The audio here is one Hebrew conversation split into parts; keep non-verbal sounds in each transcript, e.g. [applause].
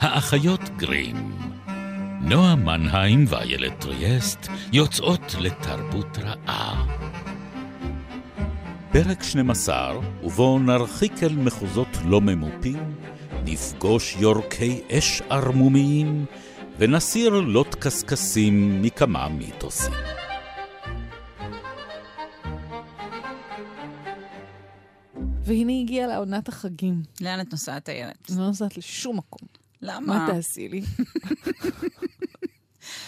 האחיות גרים. נועה מנהיים ואיילת טריאסט יוצאות לתרבות רעה. פרק 12, ובו נרחיק אל מחוזות לא ממופים, נפגוש יורקי אש ערמומיים, ונסיר לוט קשקשים מכמה מיתוסים. והנה הגיעה לעונת החגים. לאן את נוסעת, איילת? אני לא נוסעת לשום מקום. למה? מה תעשי לי? [laughs]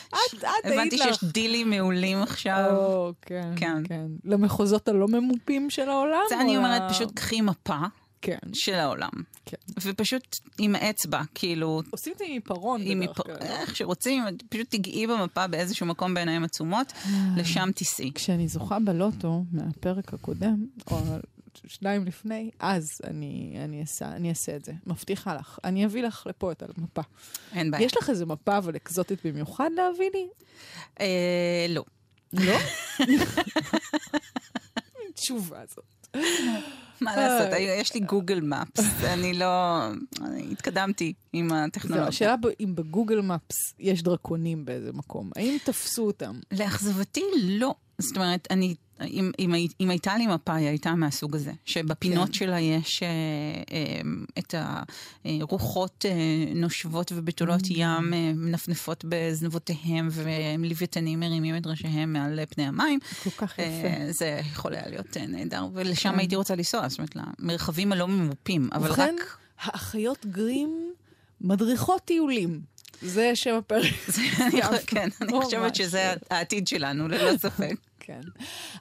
את, את היית לך. הבנתי שיש דילים מעולים עכשיו. או, כן, כן. כן. למחוזות הלא ממופים של העולם? זה אני אומרת, פשוט קחי מפה כן. של העולם. כן. ופשוט עם האצבע, כאילו, עושים את זה עם עיפרון עם בדרך כלל. איך שרוצים, פשוט תיגעי במפה באיזשהו מקום בעיניים עצומות, לשם תיסעי. כשאני זוכה בלוטו מהפרק הקודם, או שניים לפני, אז אני, אני, אעשה, אני אעשה את זה. מבטיחה לך. אני אביא לך לפה את המפה. אין בעיה. יש לך איזה מפה אבל אקזוטית במיוחד להביא לי? אה, לא. לא? [laughs] תשובה זאת. מה לעשות, איי. יש לי גוגל מפס, אני לא... התקדמתי עם הטכנולוגיה. השאלה אם בגוגל מפס יש דרקונים באיזה מקום. האם תפסו אותם? לאכזבתי, לא. זאת אומרת, אני, אם, אם, אם הייתה לי מפה, היא הייתה מהסוג הזה. שבפינות כן. שלה יש אה, אה, את הרוחות אה, נושבות ובתולות Mm. ים אה, מנפנפות בזנבותיהם, ולוויתנים מרימים את ראשיהם מעל פני המים. כל כך יפה. אה, זה יכול היה להיות אה, נהדר, ולשם כן. הייתי רוצה לנסוע, זאת אומרת, למרחבים הלא ממופים, אבל ובכן, רק... האחיות גרים מדריכות טיולים. זה שם הפרק. [laughs] כן, אני. חושבת שזה העתיד שלנו, ללא ספק. כן.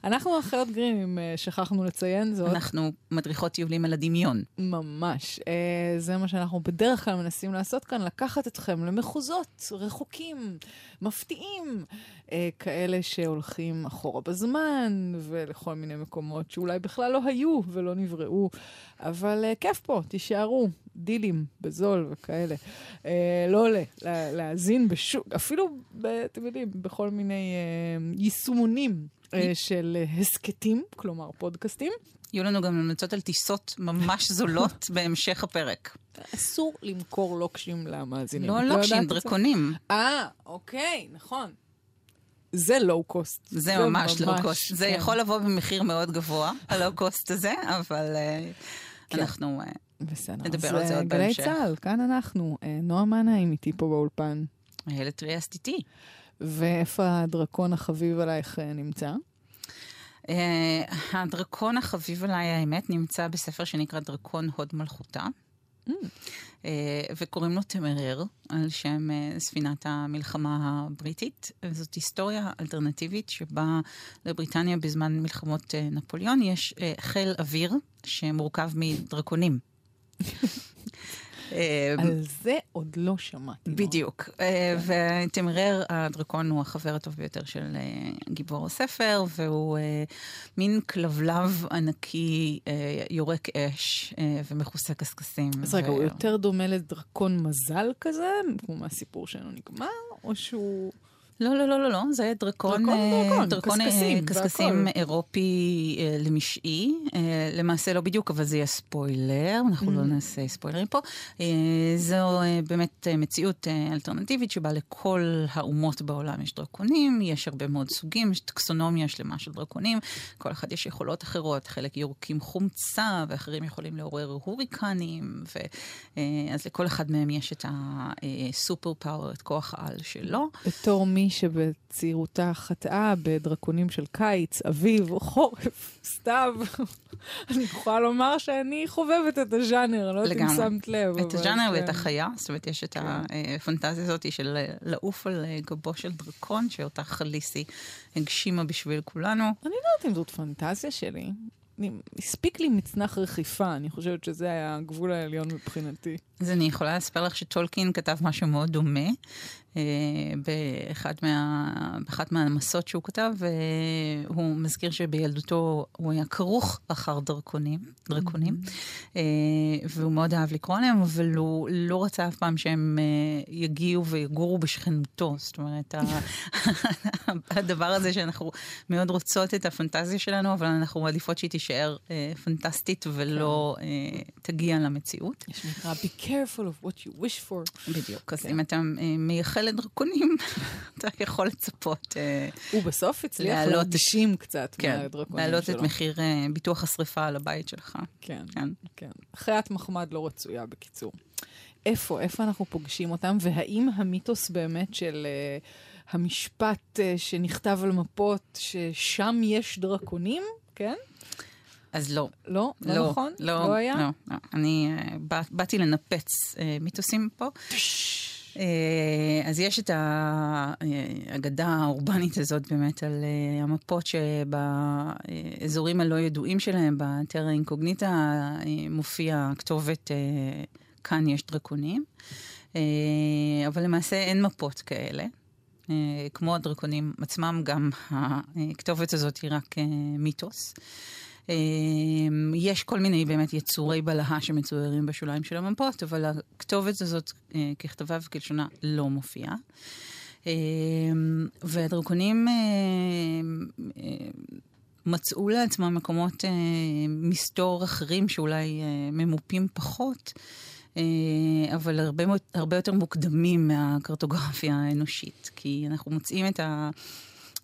אנחנו אחיות גרים, אם אה, שכחנו לציין זאת. אנחנו מדריכות טיולים על הדמיון. ממש. אה, זה מה שאנחנו בדרך כלל מנסים לעשות כאן, לקחת אתכם למחוזות רחוקים, מפתיעים, אה, כאלה שהולכים אחורה בזמן, ולכל מיני מקומות שאולי בכלל לא היו ולא נבראו. אבל כיף פה, תישארו, דילים בזול וכאלה. אה, לא עולה לה, להאזין בשוק, אפילו, ב, אתם יודעים, בכל מיני אה, יישומונים. אה, של אה, הסכתים, כלומר פודקאסטים. יהיו לנו גם המלצות על טיסות ממש זולות [laughs] בהמשך הפרק. אסור למכור לוקשים למאזינים. לא את לוקשים? דרקונים. אה, אוקיי, נכון. זה לואו קוסט. זה ממש לואו-קוסט. זה כן. יכול לבוא במחיר מאוד גבוה, הלואו-קוסט הזה, אבל אה, כן. אנחנו... בסדר. נדבר על זה עוד גלי בהמשך. צה"ל, כאן אנחנו. נועה מנהיים איתי פה באולפן. איילת טריאסט איתי. ואיפה הדרקון החביב עלייך אה, נמצא? אה, הדרקון החביב עליי, האמת, נמצא בספר שנקרא דרקון הוד מלכותה. Mm. אה, וקוראים לו תמרר, על שם אה, ספינת המלחמה הבריטית. זאת היסטוריה אלטרנטיבית שבה לבריטניה בזמן מלחמות אה, נפוליאון יש חיל אוויר שמורכב מדרקונים. [laughs] אה, על זה עוד לא שמעתי. בדיוק. אה, ותמרר, הדרקון, הוא החבר הטוב ביותר של אה, גיבור הספר, והוא מין כלבלב ענקי, יורק אש ומכוסה קשקשים. אז רגע, הוא יותר דומה לדרקון מזל כזה, כמו מהסיפור שלנו נגמר, או שהוא... לא, לא, לא, לא, לא, זה דרקון, דרקון, אה, דרקון, דרקון אה, קשקשים. אירופי אה, למשעי. אה, למעשה לא בדיוק, אבל זה יהיה ספוילר, אנחנו Mm. לא נעשה ספוילרים פה. אה, זו אה, באמת אה, מציאות אה, אלטרנטיבית שבה לכל האומות בעולם יש דרקונים, יש הרבה מאוד סוגים, יש טקסונומיה שלמה של דרקונים, כל אחד יש יכולות אחרות, חלק יורקים חומצה ואחרים יכולים לעורר הוריקנים, ו, אה, אז לכל אחד מהם יש את הסופר פאוור, את כוח העל שלו. בתור מי שבצעירותה חטאה בדרקונים של קיץ, אביב חורף, סתיו, [laughs] אני יכולה לומר שאני חובבת את הז'אנר, אני לא יודעת אם. שמת לב. את הז'אנר כן. ואת החיה, זאת אומרת, יש את הפנטזיה הזאת של אה, לעוף על אה, גבו של דרקון, שאותה חליסי הגשימה בשביל כולנו. אני לא יודעת אם זאת פנטזיה שלי. הספיק לי מצנח רכיפה, אני חושבת שזה היה הגבול העליון מבחינתי. אז אני יכולה לספר לך שטולקין כתב משהו מאוד דומה אה, באחד מה, באחת מהמסות שהוא כתב, והוא מזכיר שבילדותו הוא היה כרוך אחר דרקונים, דרקונים, אה, והוא מאוד אהב לקרוא עליהם, אבל הוא לא רצה אף פעם שהם אה, יגיעו ויגורו בשכנותו. זאת אומרת, [laughs] הדבר הזה שאנחנו מאוד רוצות את הפנטזיה שלנו, אבל אנחנו מעדיפות שהיא תישאר אה, פנטסטית ולא כן. אה, תגיע למציאות. יש נקרא be careful of what you wish for. בדיוק. אז כן. אם אתה אה, מייחל לדרקונים, [laughs] אתה יכול לצפות אה, הוא בסוף הצליח להעלות- להגשים קצת כן, מהדרקונים להעלות שלו. את מחיר אה, ביטוח השרפה על הבית שלך. כן, כן. כן. חיית מחמד לא רצויה, בקיצור. איפה, איפה אנחנו פוגשים אותם, והאם המיתוס באמת של uh, המשפט uh, שנכתב על מפות, ששם יש דרקונים, כן? אז לא. לא? לא, נכון? לא, לא היה? לא, לא. אני אה, בא, באתי לנפץ אה, מיתוסים פה. אה, אז יש את האגדה האורבנית הזאת באמת על המפות שבאזורים הלא ידועים שלהם, בטרה אינקוגניטה, מופיע הכתובת אה, כאן יש דרקונים. אבל למעשה אין מפות כאלה. כמו הדרקונים עצמם, גם הכתובת הזאת היא רק מיתוס. אה, יש כל מיני באמת יצורי בלהה שמצוירים בשוליים של המפות, אבל הכתובת הזאת, אה, ככתבה וכלשונה, לא מופיעה. אה, והדרקונים אה, אה, מצאו לעצמם מקומות מסתור אחרים שאולי ממופים פחות. אבל הרבה, הרבה יותר מוקדמים מהקרטוגרפיה האנושית, כי אנחנו מוצאים את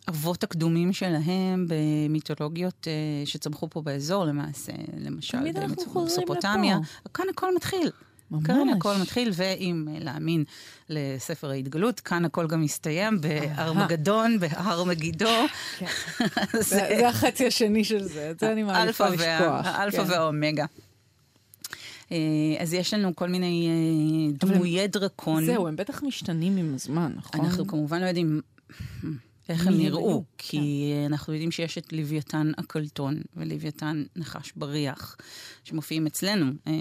האבות הקדומים שלהם במיתולוגיות אה, שצמחו פה באזור למעשה, למשל במסופוטמיה. כאן הכל מתחיל. ממש. כאן הכל מתחיל, ואם אה, להאמין לספר ההתגלות, כאן הכל גם מסתיים בארמגדון, בהר מגידו. כן. [laughs] זה זה החצי השני של זה, את זה אני מעדיפה וה- לשכוח. האלפא כן. והאומגה. אה, אז יש לנו כל מיני אה, דמויי דרקון. זהו, הם בטח משתנים עם הזמן, נכון? אנחנו כמובן לא יודעים איך הם נראו, כי אנחנו יודעים שיש את לוויתן הקלטון ולוויתן נחש בריח, שמופיעים אצלנו אה,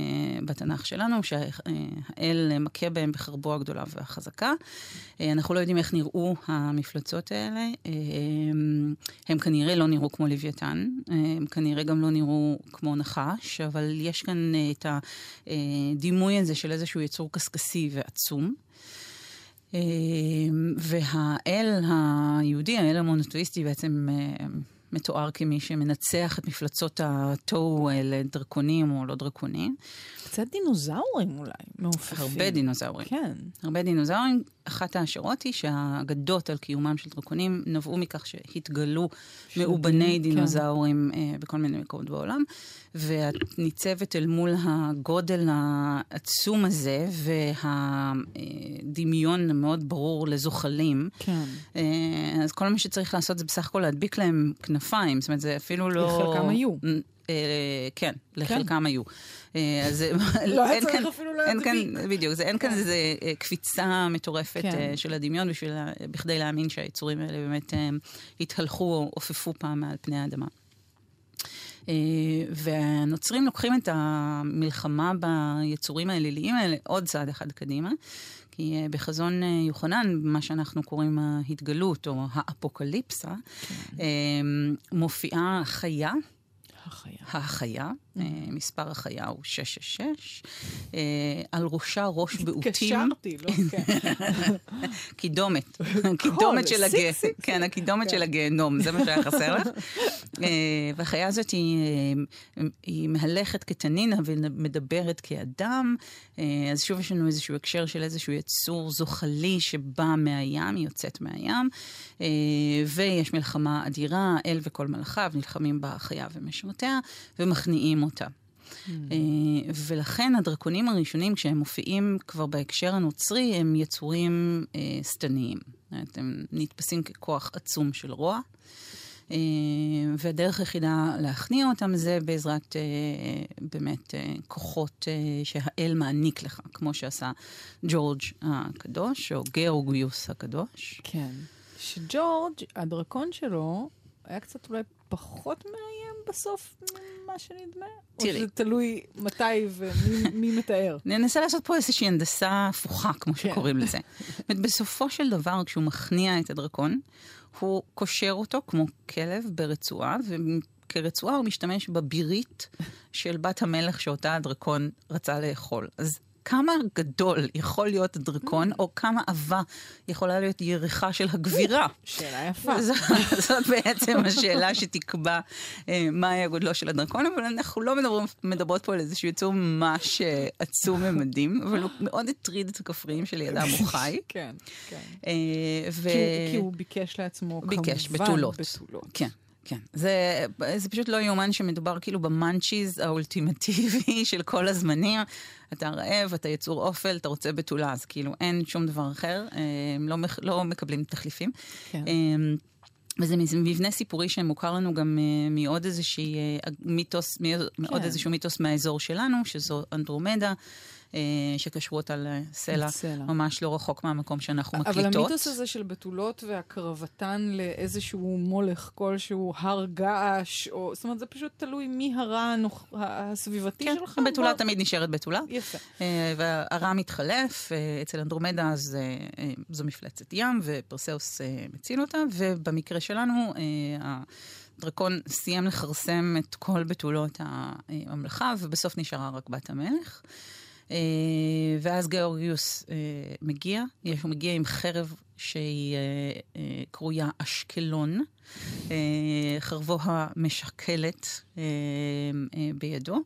בתנ"ך שלנו, שהאל מכה בהם בחרבו הגדולה והחזקה. אה, אנחנו לא יודעים איך נראו המפלצות האלה. אה, הם כנראה לא נראו כמו לוויתן, אה, הם כנראה גם לא נראו כמו נחש, אבל יש כאן אה, את הדימוי הזה של איזשהו יצור קשקשי ועצום. אה, והאל היהודי, האל המונותואיסטי, בעצם אה, מתואר כמי שמנצח את מפלצות התוהו האלה, דרקונים או לא דרקונים. קצת דינוזאורים אולי, מעופפים. הרבה דינוזאורים. כן. הרבה דינוזאורים. אחת ההשערות היא שהאגדות על קיומם של דרקונים נבעו מכך שהתגלו מאובני דין, דינוזאורים אה, בכל מיני מקומות בעולם, ואת ניצבת אל מול הגודל העצום הזה והדמיון המאוד ברור לזוחלים. כן. אה, אז כל מה שצריך לעשות זה בסך הכל להדביק להם כנפיים, זאת אומרת, זה אפילו לא... לחלקם היו. אה, כן, לחלקם היו. אה, אז [laughs] לא היה אין צריך כאן- אפילו להדביק. בדיוק, אין כאן איזה אה, קפיצה מטורפת כן. של הדמיון בכדי להאמין שהיצורים האלה באמת התהלכו או עופפו פעם מעל פני האדמה. והנוצרים לוקחים את המלחמה ביצורים האליליים האלה עוד צעד אחד קדימה, כי בחזון יוחנן, מה שאנחנו קוראים ההתגלות או האפוקליפסה, אה, מופיעה חיה. החיה. החיה, מספר החיה הוא 666, אה, על ראשה ראש [laughs] בעוטים, התקשרתי, לא? [laughs] כן. קידומת, [laughs] קידומת של סיק, כן, הקידומת כן. של הגיהנום, זה מה שהיה חסר לך. אה, והחיה הזאת היא, אה, מהלכת כתנינה ומדברת כאדם, אה, אז שוב יש לנו איזשהו הקשר של איזשהו יצור זוחלי שבא מהים, היא יוצאת מהים, אה, ויש מלחמה אדירה, אל וכל מלאכיו נלחמים בחיה ומשרתיה, ומכניעים אותה. Mm. אה, ולכן הדרקונים הראשונים, כשהם מופיעים כבר בהקשר הנוצרי, הם יצורים אה, שטניים. הם נתפסים ככוח עצום של רוע. אה, והדרך היחידה להכניע אותם זה בעזרת אה, באמת אה, כוחות אה, שהאל מעניק לך, כמו שעשה ג'ורג' הקדוש, או גאורגיוס הקדוש. כן. שג'ורג', הדרקון שלו, היה קצת אולי פחות מאיים בסוף ממה שנדמה? או תראי. שזה תלוי מתי ומי מי מתאר? [laughs] ננסה לעשות פה איזושהי הנדסה הפוכה, כמו כן. שקוראים לזה. בסופו של דבר, כשהוא מכניע את הדרקון, הוא קושר אותו כמו כלב ברצועה, וכרצועה הוא משתמש בבירית של בת המלך שאותה הדרקון רצה לאכול. אז כמה גדול יכול להיות הדרקון, או כמה עבה יכולה להיות יריחה של הגבירה. שאלה יפה. [laughs] זאת, בעצם השאלה שתקבע אה, מה היה גודלו של הדרקון, אבל אנחנו לא מדברות פה על איזשהו יצור ממש אה, עצום ממדים, אבל הוא מאוד הטריד את הכפריים שלידם הוא [laughs] חי. כן, כן. אה. כי הוא- ביקש לעצמו, כמובן. בתולות. כן. כן, זה, זה פשוט לא יאומן שמדובר כאילו במאנצ'יז האולטימטיבי [laughs] של כל הזמנים. אתה רעב, אתה יצור אופל, אתה רוצה בתולה, אז כאילו אין שום דבר אחר, אה, הם לא, לא מקבלים תחליפים. כן. אמ, וזה מבנה סיפורי שמוכר לנו גם אה, מעוד איזושהי אה, מיתוס, מעוד כן. איזשהו מיתוס מהאזור שלנו, שזו אנדרומדה, אה, שקשרו אותה לסלע, לסלע. ממש לא רחוק מהמקום שאנחנו אבל מקליטות. המיתוס הזה של בתולות והקרבתן לאיזשהו מולך כלשהו, הר געש, או... זאת אומרת, זה פשוט תלוי מי הרע הנוח... הסביבתי כן, שלך. בתולה בוא- תמיד נשארת בתולה. יפה. אה, והרע מתחלף, אה, אצל אנדרומדה אז זו מפלצת ים, ופרסאוס מציל אותה, ובמקרה שלנו, הדרקון סיים לכרסם את כל בתולות הממלכה, ובסוף נשארה רק בת המלך. אה, ואז גיאורגיוס אה, מגיע, יש- הוא מגיע עם חרב שהיא אה, אה, קרויה אשקלון, אה, חרבו המשקלת אה, אה, בידו,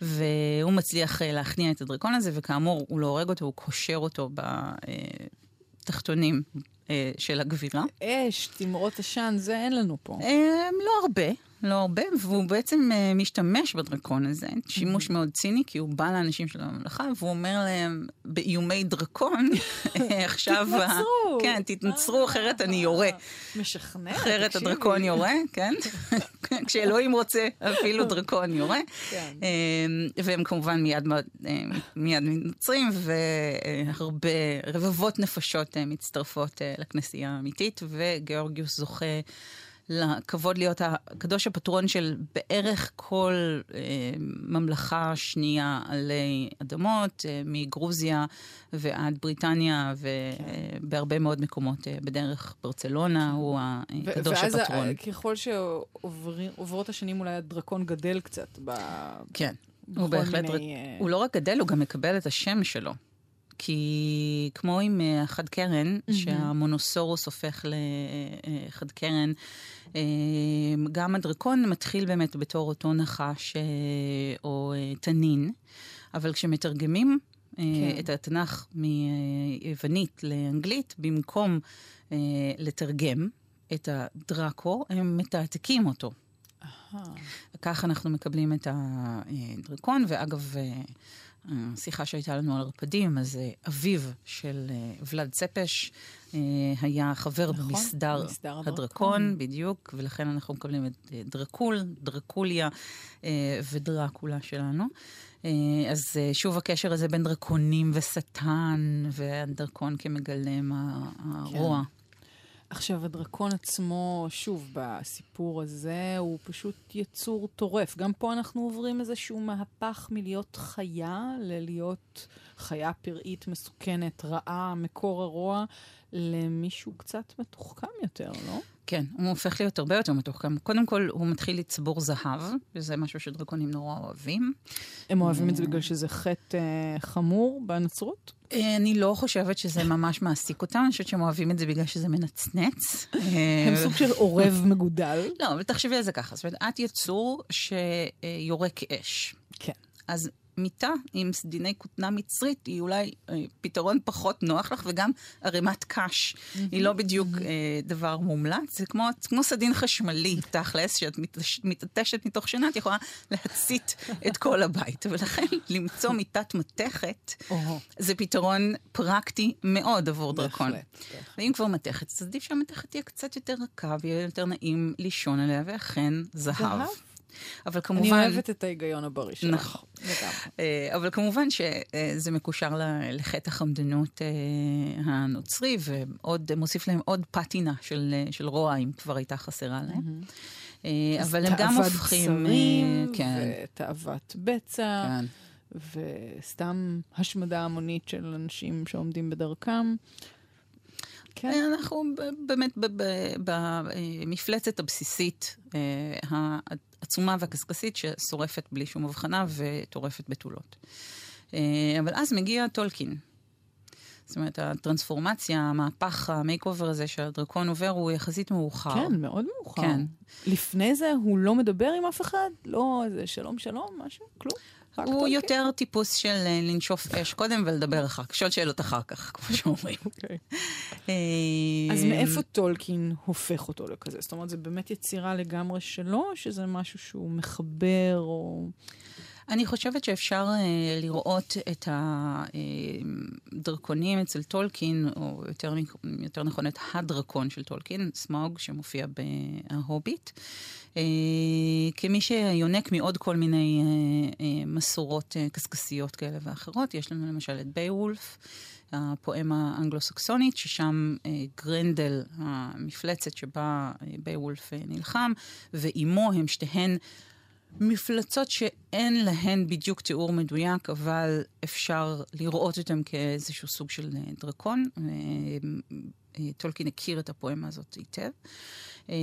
והוא מצליח אה, להכניע את הדרקון הזה, וכאמור, הוא לא הורג אותו, הוא קושר אותו בתחתונים אה, של הגבירה. אש, תמרות עשן, זה אין לנו פה. אה, לא הרבה, לא הרבה, והוא בעצם אה, משתמש בדרקון הזה, שימוש מאוד ציני, כי הוא בא לאנשים של הממלכה, והוא אומר להם באיומי דרקון, [laughs] אה, עכשיו... ה- תתנצרו. כן, תתנצרו, אחרת אני יורה. משכנע, אחרת תקשיבי. הדרקון יורה, כן? [laughs] כשאלוהים רוצה, אפילו דרקון יורה. כן. אה, והם כמובן מיד, אה, מיד מתנצרים, והרבה, רבבות נפשות אה, מצטרפות אה, לכנסייה האמיתית, וגיאורגיוס זוכה לכבוד להיות הקדוש הפטרון של בערך כל אה, ממלכה שנייה עלי אדמות, אה, מגרוזיה ועד בריטניה, ובהרבה מאוד מקומות, אה, בדרך ברצלונה, הוא ו- הקדוש ואז הפטרון. ככל שעוברות השנים אולי הדרקון גדל קצת ב... כן, הוא בהחלט, מיני, אה, הוא לא רק גדל, הוא גם מקבל את השם שלו. כי כמו עם אה, חד קרן, שהמונוסורוס הופך לחד קרן, אה, גם הדרקון מתחיל באמת בתור אותו נחש אה, או אה, תנין, אבל כשמתרגמים אה, כן. את התנ"ך מיוונית לאנגלית, במקום אה, לתרגם את הדרקו, הם מתעתקים אותו. אהה. כך אנחנו מקבלים את הדרקון, ואגב, אה, השיחה שהייתה לנו על ערפדים, אז אה, אביו של אה, ולד צפש אה, היה חבר נכון, במסדר במסדר הדרקון. הדרקון, בדיוק, ולכן אנחנו מקבלים את דרקול, דרקוליה ודרקולה שלנו. אז שוב הקשר הזה בין דרקונים ושטן, והדרקון כמגלם ה- הרוע. עכשיו, הדרקון עצמו, שוב, בסיפור הזה, הוא פשוט יצור טורף. גם פה אנחנו עוברים איזשהו מהפך מלהיות חיה ללהיות חיה פראית, מסוכנת, רעה, מקור הרוע, למישהו קצת מתוחכם יותר, לא? כן, הוא הופך להיות הרבה יותר מתוחכם. קודם כל, הוא מתחיל לצבור זהב, וזה משהו שדרקונים נורא אוהבים. הם אוהבים את זה בגלל שזה חטא אה, חמור בנצרות? אה, אני לא חושבת שזה ממש מעסיק אותם, אני חושבת שהם אוהבים את זה בגלל שזה מנצנץ. הם אה, סוג של עורב [laughs] מגודל. לא, אבל תחשבי על זה ככה, זאת אומרת, את יצור שיורה כאש. כן. אז מיטה עם סדיני כותנה מצרית היא אולי אה, פתרון פחות נוח לך, וגם ערימת קש היא לא בדיוק אה, דבר מומלץ, זה כמו, כמו סדין חשמלי, תכלס, שאת מתעטשת מתוך שינה, את יכולה להצית את כל הבית. [laughs] ולכן למצוא מיטת מתכת זה פתרון פרקטי מאוד עבור דרקון. ואם כבר מתכת, אז עדיף שהמתכת תהיה קצת יותר רכה ויהיה יותר נעים לישון עליה, ואכן זהב. זהב? אבל כמובן... אני אוהבת את ההיגיון הבריא שלך. נכון. אה, אבל כמובן שזה מקושר לחטא החמדנות אה, הנוצרי, ועוד מוסיף להם עוד פטינה של, של רוע, אם כבר הייתה חסרה להם. אה, אבל הם גם תאוות הופכים... אה, בשרים, כן, ותאוות בצע, כן. וסתם השמדה המונית של אנשים שעומדים בדרכם. כן, אנחנו באמת במפלצת הבסיסית, העצומה והקשקשית, ששורפת בלי שום הבחנה וטורפת בתולות. אה, אבל אז מגיע טולקין. זאת אומרת, הטרנספורמציה, המהפך, ה makeover הזה שהדרקון עובר, הוא יחסית מאוחר. כן, מאוד מאוחר. כן. לפני זה הוא לא מדבר עם אף אחד? לא איזה שלום שלום, משהו? כלום? הוא טולקין? יותר טיפוס של אה, לנשוף אש קודם ולדבר אחר כך, לשאול שאלות אחר כך, כמו שאומרים. אוקיי. אה, אז מאיפה טולקין הופך אותו לכזה? זאת אומרת, זה באמת יצירה לגמרי שלו, או שזה משהו שהוא מחבר, או... אני חושבת שאפשר אה, לראות את הדרקונים אצל טולקין, או יותר, יותר נכון את הדרקון של טולקין, סמוג, שמופיע בהוביט, אה, כמי שיונק מעוד כל מיני uh, uh, מסורות קשקשיות כאלה ואחרות. יש לנו למשל את ביוולף. הפואמה האנגלו-סקסונית, ששם אה, גרנדל, המפלצת שבה אה, ביוולף אה, נלחם, ואימו הם שתיהן מפלצות שאין להן בדיוק תיאור מדויק, אבל אפשר לראות אותן כאיזשהו סוג של אה, דרקון. אה, אה, טולקין הכיר את הפואמה הזאת היטב. אה,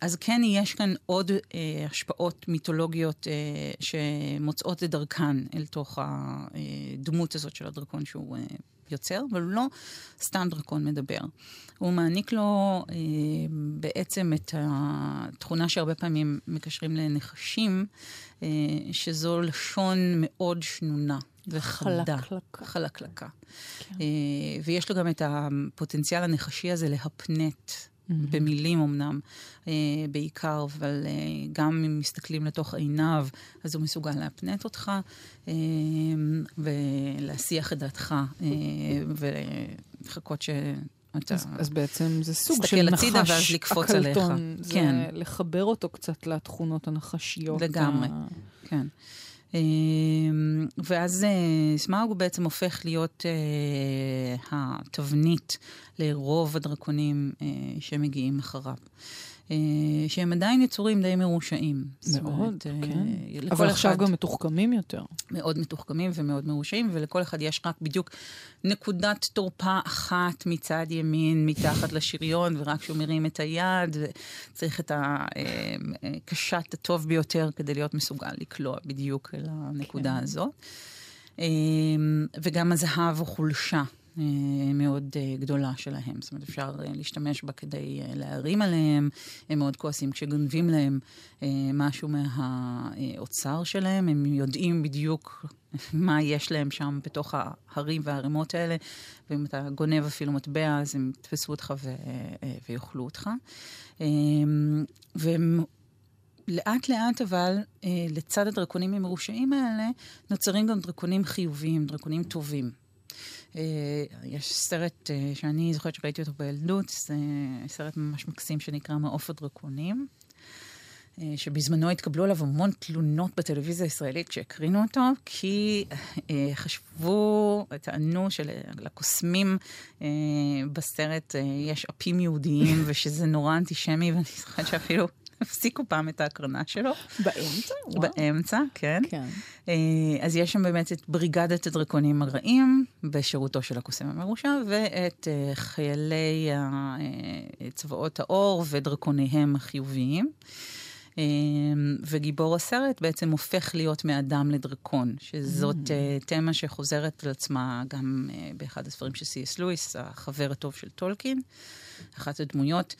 אז כן, יש כאן עוד אה, השפעות מיתולוגיות אה, שמוצאות את דרכן אל תוך הדמות הזאת של הדרקון שהוא אה, יוצר, אבל הוא לא סתם דרקון מדבר. הוא מעניק לו אה, בעצם את התכונה שהרבה פעמים מקשרים לנחשים, אה, שזו לשון מאוד שנונה. וחדה. חלקלקה. חלקלקה. כן. אה, ויש לו גם את הפוטנציאל הנחשי הזה להפנט. במילים אמנם, אה, בעיקר, אבל אה, גם אם מסתכלים לתוך עיניו, אז הוא מסוגל להפנט אותך אה, ולהסיח את דעתך אה, ולחכות שאתה... אז, אז בעצם זה סוג של הצידה נחש ואז לקפוץ עליך. זה כן. לחבר אותו קצת לתכונות הנחשיות. לגמרי. ה- כן. אמ, ואז אה, סמאוג בעצם הופך להיות אה, התבנית לרוב הדרקונים אה, שמגיעים אחריו. אה, שהם עדיין יצורים די מרושעים. מאוד, אומרת, אה, כן. אבל עכשיו אחד- גם מתוחכמים יותר. מאוד מתוחכמים ומאוד מרושעים, ולכל אחד יש רק בדיוק נקודת תורפה אחת מצד ימין, מתחת לשריון, ורק כשהוא מרים את היד, וצריך את הקשת הטוב ביותר כדי להיות מסוגל לקלוע בדיוק אל הנקודה כן. הזאת. אה, וגם הזהב הוא חולשה. אה, מאוד אה, גדולה שלהם. זאת אומרת, אפשר אה, להשתמש בה כדי להרים עליהם. הם מאוד כועסים כשגונבים להם משהו מהאוצר שלהם. הם יודעים בדיוק מה יש להם שם בתוך ההרים והערימות האלה, ואם אתה גונב אפילו מטבע, אז הם יתפסו אותך ו- ויאכלו אותך. והם לאט לאט אבל, לצד הדרקונים המרושעים האלה, נוצרים גם דרקונים חיוביים, דרקונים טובים. אה, יש סרט אה, שאני זוכרת שראיתי אותו בילדות, זה סרט ממש מקסים שנקרא מעוף הדרקונים. אה, שבזמנו התקבלו עליו המון תלונות בטלוויזיה הישראלית כשהקרינו אותו, כי חשבו, טענו שלקוסמים בסרט יש אפים יהודיים [laughs] ושזה נורא אנטישמי, ואני זוכרת שאפילו הפסיקו פעם את ההקרנה שלו. באמצע? וואו. באמצע, כן. כן. אה, אז יש שם באמת את בריגדת הדרקונים הרעים בשירותו של הקוסם המרושע, ואת אה, חיילי אה, צבאות האור ודרקוניהם החיוביים. וגיבור הסרט בעצם הופך להיות מאדם לדרקון, שזאת אה, תמה שחוזרת על עצמה גם באחד הספרים של סי.אס לואיס, החבר הטוב של טולקין. אחת הדמויות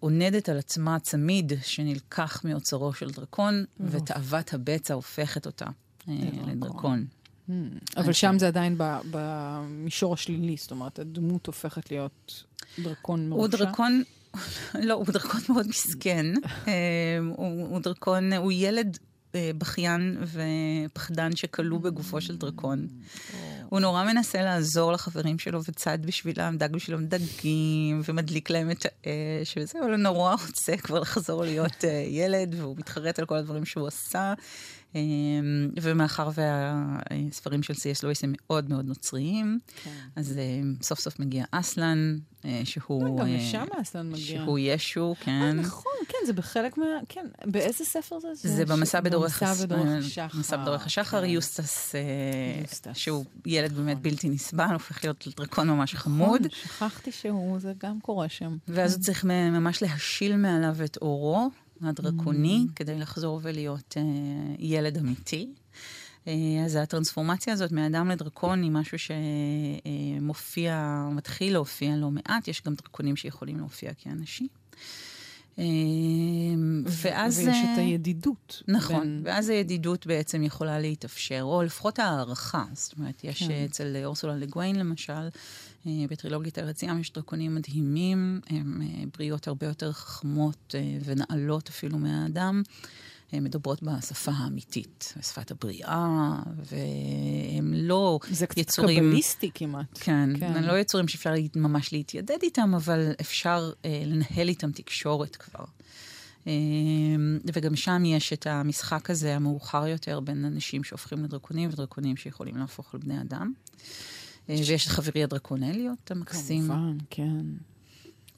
עונדת על עצמה צמיד שנלקח מאוצרו של דרקון, ותאוות הבצע הופכת אותה אה, לדרקון. Hmm. אבל שם זה עדיין במישור השלילי, זאת אומרת, הדמות הופכת להיות דרקון מרושע. הוא דרקון, [laughs] לא, הוא דרקון מאוד מסכן. [laughs] אה, הוא, דרקון, הוא ילד אה, בכיין ופחדן שכלוא בגופו של דרקון. הוא נורא מנסה לעזור לחברים שלו וצד בשבילם, דג בשבילם דגים, ומדליק להם את האש וזה, אבל הוא נורא רוצה כבר לחזור להיות אה, ילד, והוא מתחרט על כל הדברים שהוא עשה. אה, ומאחר והספרים של סי.אס לואיס הם מאוד מאוד נוצריים, כן. אז אה, סוף סוף מגיע אסלן, שהוא... לא, גם אה, לשם אסלן מגיע. שהוא ישו, אה, כן. נכון, כן, זה בחלק מה... כן, באיזה ספר זה? זה במסע בדורך במסע אה, השחר. מסע בדורך השחר, כן. יוסטס, אה. שהוא ילד באמת נכון. בלתי נסבל, הופך להיות דרקון ממש חמוד. נכון, שכחתי שהוא, זה גם קורה שם. ואז הוא צריך ממש להשיל מעליו את אורו הדרקוני, Mm. כדי לחזור ולהיות אה, ילד אמיתי. אז הטרנספורמציה הזאת מאדם לדרקון היא משהו שמופיע, מתחיל להופיע לא מעט, יש גם דרקונים שיכולים להופיע כאנשים. ואז... ויש את הידידות. נכון, בין... ואז הידידות בעצם יכולה להתאפשר, או לפחות הערכה. זאת אומרת, יש כן. אצל אורסולה לגוויין למשל, בטרילוגית ארץ ים יש דרקונים מדהימים, הם בריאות הרבה יותר חכמות ונעלות אפילו מהאדם. הן מדברות בשפה האמיתית, בשפת הבריאה, והם לא זה יצורים... זה קצת קבליסטי כמעט. כן, כן, הם לא יצורים שאפשר ממש להתיידד איתם, אבל אפשר אה, לנהל איתם תקשורת כבר. אה, וגם שם יש את המשחק הזה המאוחר יותר בין אנשים שהופכים לדרקונים ודרקונים שיכולים להפוך לבני אדם. אה, ויש את חברי הדרקונליות המקסים. כמובן, כן.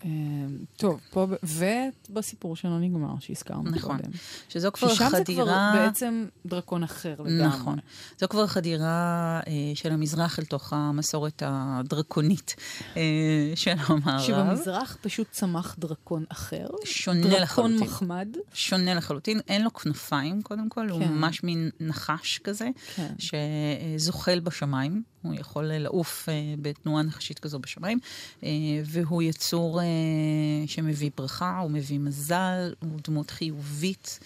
אמ, טוב, פה, ובסיפור שלא נגמר, שהזכרנו נכון. קודם. שזו כבר ששם חדירה... ששם זה כבר בעצם דרקון אחר לגמרי. נכון. זו כבר חדירה אה, של המזרח אל תוך המסורת הדרקונית אה, של המערב. שבמזרח פשוט צמח דרקון אחר. שונה דרקון לחלוטין. דרקון מחמד. שונה לחלוטין. אין לו כנפיים, קודם כל, כן. הוא ממש מין נחש כזה, כן. שזוחל בשמיים. הוא יכול לעוף uh, בתנועה נחשית כזו בשמיים, uh, והוא יצור uh, שמביא ברכה, הוא מביא מזל, הוא דמות חיובית.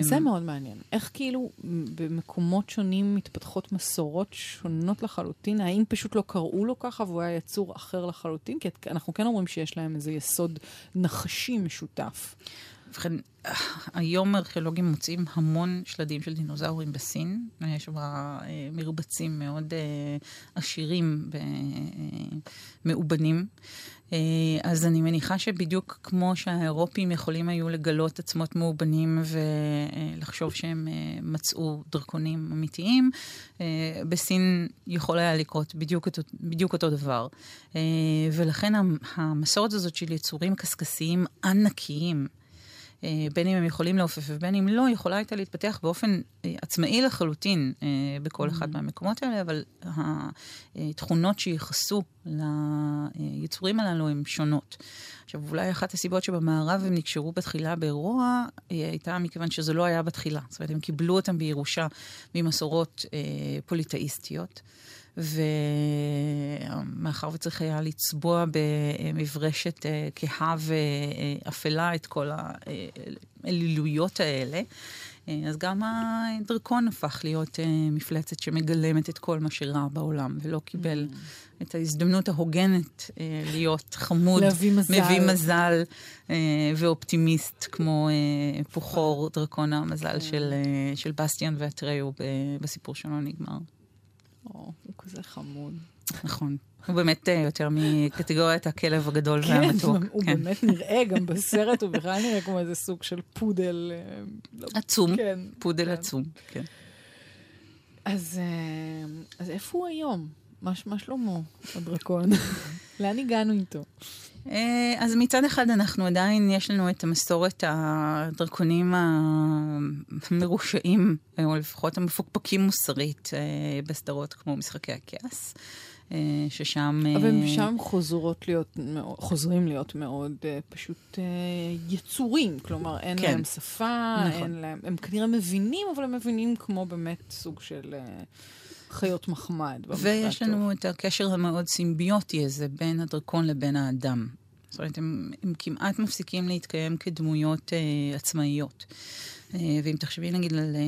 זה מאוד מעניין. איך כאילו במקומות שונים מתפתחות מסורות שונות לחלוטין? האם פשוט לא קראו לו ככה והוא היה יצור אחר לחלוטין? כי אנחנו כן אומרים שיש להם איזה יסוד נחשי משותף. ובכן, היום ארכיאולוגים מוצאים המון שלדים של דינוזאורים בסין. יש שם אה, מרבצים מאוד אה, עשירים ומאובנים. אה, אז אני מניחה שבדיוק כמו שהאירופים יכולים היו לגלות עצמות מאובנים ולחשוב שהם מצאו דרקונים אמיתיים, בסין יכול היה לקרות בדיוק אותו, בדיוק אותו דבר. ולכן המסורת הזאת של יצורים קשקשיים ענקיים, בין אם הם יכולים לעופף ובין אם לא, יכולה הייתה להתפתח באופן אה, עצמאי לחלוטין אה, בכל אחד mm-hmm. מהמקומות האלה, אבל התכונות שייחסו ליצורים הללו הן שונות. עכשיו, אולי אחת הסיבות שבמערב הם נקשרו בתחילה באירוע, הייתה מכיוון שזה לא היה בתחילה. זאת אומרת, הם קיבלו אותם בירושה ממסורות פוליטאיסטיות. ומאחר וצריך היה לצבוע במברשת אה, כהה ואפלה את כל האלילויות האלה, אה, אז גם הדרקון הפך להיות אה, מפלצת שמגלמת את כל מה שרע בעולם, ולא קיבל mm. את ההזדמנות ההוגנת להיות חמוד, להביא מזל, מביא מזל ואופטימיסט, כמו פוחור, דרקון המזל mm. של, של בסטיאן ואטריו בסיפור שלו נגמר. כזה חמוד. נכון. הוא באמת אה, יותר מקטגוריית הכלב הגדול והמתוק. כן, הוא באמת נראה, גם בסרט הוא בכלל נראה כמו איזה סוג של פודל. אה, לא, עצום, כן, פודל כן. עצום, כן. אז, אה, אז איפה הוא היום? מה שלמה, הדרקון? [laughs] לאן הגענו איתו? אה, אז מצד אחד אנחנו עדיין, יש לנו את המסורת הדרקונים המרושעים, או לפחות המפוקפקים מוסרית אה, בסדרות כמו משחקי הכעס. אה, ששם... אבל שם חוזרות להיות, חוזרים להיות מאוד פשוט יצורים. כלומר, אין כן. להם שפה, נכון. אין להם... הם כנראה מבינים, אבל הם מבינים כמו באמת סוג של... חיות מחמד. ויש לנו את הקשר המאוד סימביוטי הזה בין הדרקון לבין האדם. זאת אומרת, הם, הם כמעט מפסיקים להתקיים כדמויות אה, עצמאיות. אה, ואם תחשבי נגיד על אה,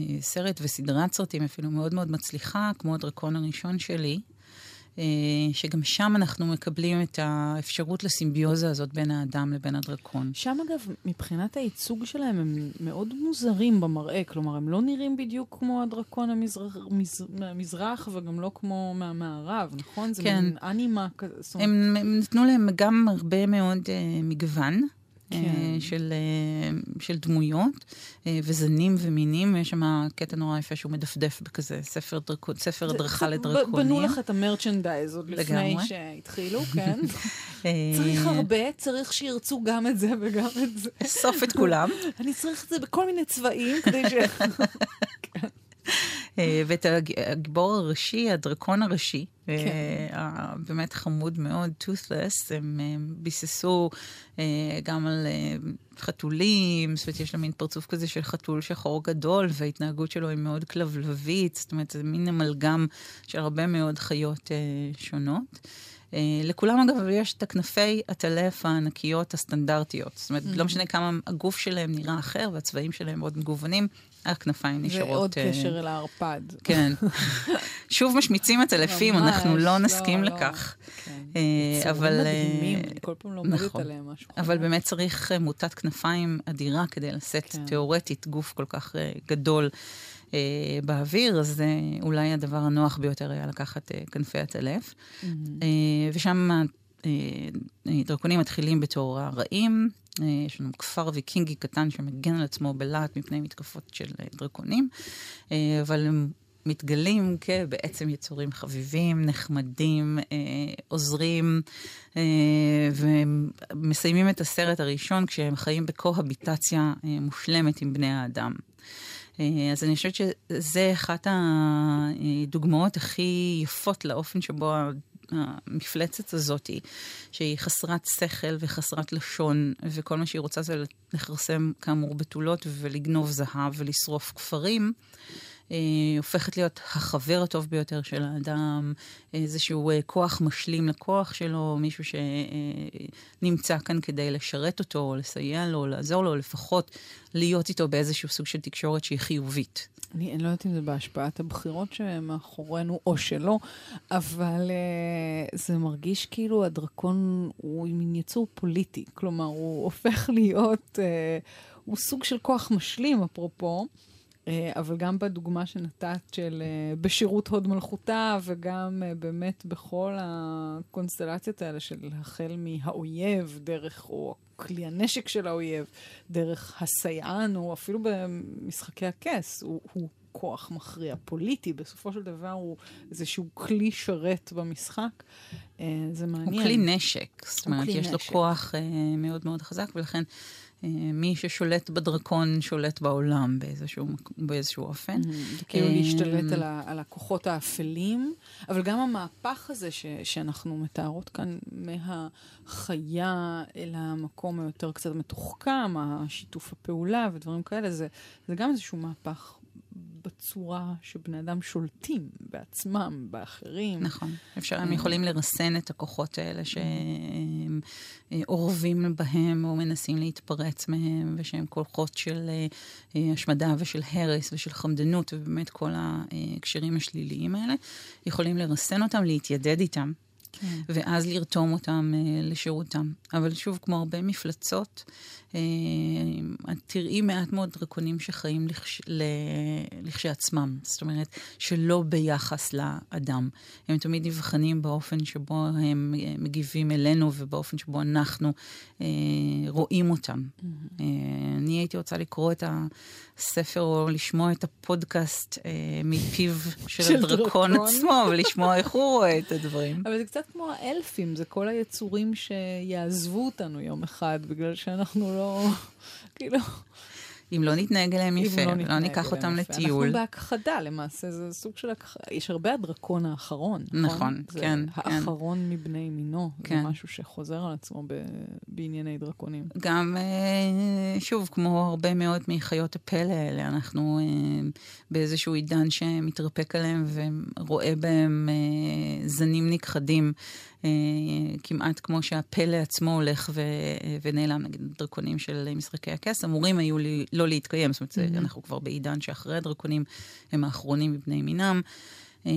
אה, סרט וסדרת סרטים אפילו מאוד מאוד מצליחה, כמו הדרקון הראשון שלי, שגם שם אנחנו מקבלים את האפשרות לסימביוזה הזאת בין האדם לבין הדרקון. שם אגב, מבחינת הייצוג שלהם, הם מאוד מוזרים במראה. כלומר, הם לא נראים בדיוק כמו הדרקון המזרח, מז, מהמזרח וגם לא כמו מהמערב, נכון? זה כן. מין אנימה כזה. הם, הם נתנו להם גם הרבה מאוד uh, מגוון. כן. אה, של, אה, של דמויות אה, וזנים ומינים, יש שם קטע נורא יפה שהוא מדפדף בכזה ספר, דרקון, ספר הדרכה לדרקונים. בנו לך את המרצ'נדייז עוד לפני שהתחילו, [laughs] כן. צריך הרבה, צריך שירצו גם את זה וגם את זה. אסוף את כולם. [laughs] אני צריך את זה בכל מיני צבעים כדי ש... [laughs] אה, ואת הגיבור הראשי, הדרקון הראשי, כן. אה, באמת חמוד מאוד, toothless, הם אה, ביססו גם על חתולים, זאת אומרת, יש לה מין פרצוף כזה של חתול שחור גדול, וההתנהגות שלו היא מאוד כלבלבית, זאת אומרת, זה מין אמלגם של הרבה מאוד חיות שונות. Uh, לכולם, אגב, יש את הכנפי הטלף הענקיות הסטנדרטיות. זאת אומרת, mm-hmm. לא משנה כמה הגוף שלהם נראה אחר והצבעים שלהם מאוד מגוונים, הכנפיים נשארות... ועוד uh, קשר אל הערפד. כן. [laughs] שוב משמיצים את אלפים, אנחנו לא, לא נסכים לא, לכך. כן. Uh, אבל... אני כל פעם לומדת נכון. עליהם משהו. אבל באמת צריך מוטת כנפיים אדירה כדי לשאת כן. תיאורטית גוף כל כך גדול. אה, באוויר, אז זה אולי הדבר הנוח ביותר היה לקחת אה, כנפי הטלף. Mm-hmm. אה, ושם אה, דרקונים מתחילים בתור הרעים. אה, יש לנו כפר ויקינגי קטן שמגן על עצמו בלהט מפני מתקפות של אה, דרקונים, אה, אבל הם מתגלים כבעצם יצורים חביבים, נחמדים, עוזרים, ומסיימים את הסרט הראשון כשהם חיים בקוהביטציה מושלמת עם בני האדם. אז אני חושבת שזה אחת הדוגמאות הכי יפות לאופן שבו המפלצת הזאת, שהיא חסרת שכל וחסרת לשון, וכל מה שהיא רוצה זה לכרסם כאמור בתולות ולגנוב זהב ולשרוף כפרים. אה, הופכת להיות החבר הטוב ביותר של האדם, איזשהו אה, כוח משלים לכוח שלו, מישהו שנמצא כאן כדי לשרת אותו, לסייע לו, לעזור לו, לפחות להיות איתו באיזשהו סוג של תקשורת שהיא חיובית. אני, אני לא יודעת אם זה בהשפעת הבחירות שמאחורינו או שלא, אבל uh, זה מרגיש כאילו הדרקון הוא מין יצור פוליטי. כלומר, הוא הופך להיות, uh, הוא סוג של כוח משלים, אפרופו. אה, אבל גם בדוגמה שנתת של אה, בשירות הוד מלכותה, וגם אה, באמת בכל הקונסטלציות האלה של החל מהאויב, דרך, או כלי הנשק של האויב, דרך הסייען, או אפילו במשחקי הכס, הוא, הוא כוח מכריע פוליטי, בסופו של דבר הוא איזשהו כלי שרת במשחק. זה מעניין. הוא כלי נשק, זאת אומרת, יש נשק. לו כוח מאוד מאוד חזק, ולכן... אה, מי ששולט בדרקון שולט בעולם באיזשהו, באיזשהו אופן. Mm-hmm. כאילו אה, להשתלט על, ה, על הכוחות האפלים, אבל גם המהפך הזה ש, שאנחנו מתארות כאן מהחיה אל המקום היותר קצת מתוחכם, השיתוף הפעולה ודברים כאלה, זה, זה גם איזשהו מהפך בצורה שבני אדם שולטים בעצמם, באחרים. נכון. אפשר, הם יכולים לרסן את הכוחות האלה שהם אה, אורבים בהם או מנסים להתפרץ מהם, ושהם כוחות של אה, השמדה ושל הרס ושל חמדנות, ובאמת כל ההקשרים השליליים האלה, יכולים לרסן אותם, להתיידד איתם. כן. ואז לרתום אותם uh, לשירותם. אבל שוב, כמו הרבה מפלצות, uh, את תראי מעט מאוד דרקונים שחיים לכש, לכשעצמם. זאת אומרת, שלא ביחס לאדם. הם תמיד נבחנים באופן שבו הם uh, מגיבים אלינו ובאופן שבו אנחנו רואים אותם. Mm-hmm. אני הייתי רוצה לקרוא את הספר או לשמוע את הפודקאסט מפיו של, של הדרקון דרקון. עצמו, ולשמוע איך הוא רואה את הדברים. אבל זה קצת כמו האלפים, זה כל היצורים שיעזבו אותנו יום אחד, בגלל שאנחנו לא, [laughs] כאילו... אם לא נתנהג אליהם יפה, לא, לא ניקח אותם יפה. לטיול. אנחנו בהכחדה למעשה, זה סוג של הכחדה. יש הרבה הדרקון האחרון, נכון? נכון, זה כן. האחרון כן. מבני מינו, כן. זה משהו שחוזר על עצמו ב... בענייני דרקונים. גם, אה, שוב, כמו הרבה מאוד מחיות הפלא האלה, אנחנו אה, באיזשהו עידן שמתרפק עליהם ורואה בהם אה, זנים נכחדים. אה, כמעט כמו שהפלא עצמו הולך ו, ונעלם, נגיד דרקונים של משחקי הכס, אמורים היו לי, לא להתקיים, זאת אומרת, mm-hmm. אנחנו כבר בעידן שאחרי הדרקונים הם האחרונים מבני מינם. אה,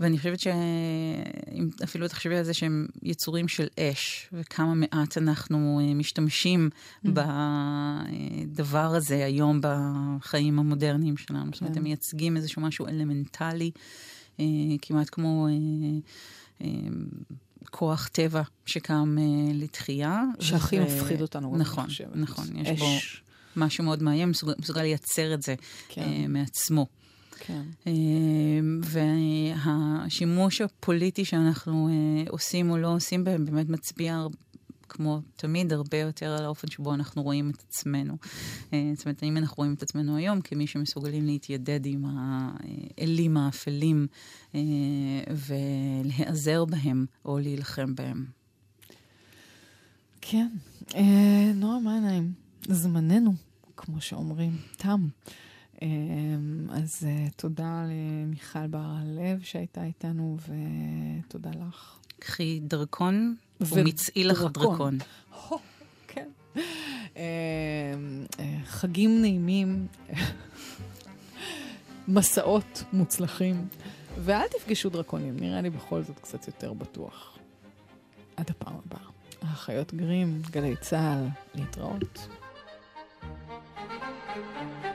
ואני חושבת שאם אפילו תחשבי על זה שהם יצורים של אש, וכמה מעט אנחנו אה, משתמשים mm-hmm. בדבר הזה היום בחיים המודרניים שלנו. זאת אומרת, הם כן. מייצגים איזשהו משהו אלמנטלי, כמעט כמו... כוח טבע שקם uh, לתחייה. שהכי ו... מפחיד אותנו, נכון, אני חושבת. נכון, יש אש. בו משהו מאוד מאיים, מסוגל, מסוגל לייצר את זה כן. uh, מעצמו. כן. Uh, והשימוש הפוליטי שאנחנו uh, עושים או לא עושים בהם באמת מצביע כמו תמיד, הרבה יותר על האופן שבו אנחנו רואים את עצמנו. אה, זאת אומרת, האם אנחנו רואים את עצמנו היום כמי שמסוגלים להתיידד עם האלים האפלים אה, ולהיעזר בהם או להילחם בהם. כן. אה, נועה מעיניים, זמננו, כמו שאומרים, תם. אה, אז אה, תודה למיכל בר-הלב שהייתה איתנו, ותודה לך. קחי דרכון ומצאי לך דרקון. [laughs] כן. חגים נעימים, [laughs] מסעות מוצלחים, ואל תפגשו דרקונים, נראה לי בכל זאת קצת יותר בטוח. עד הפעם הבאה. האחיות גרים, גלי צה"ל, להתראות. thank you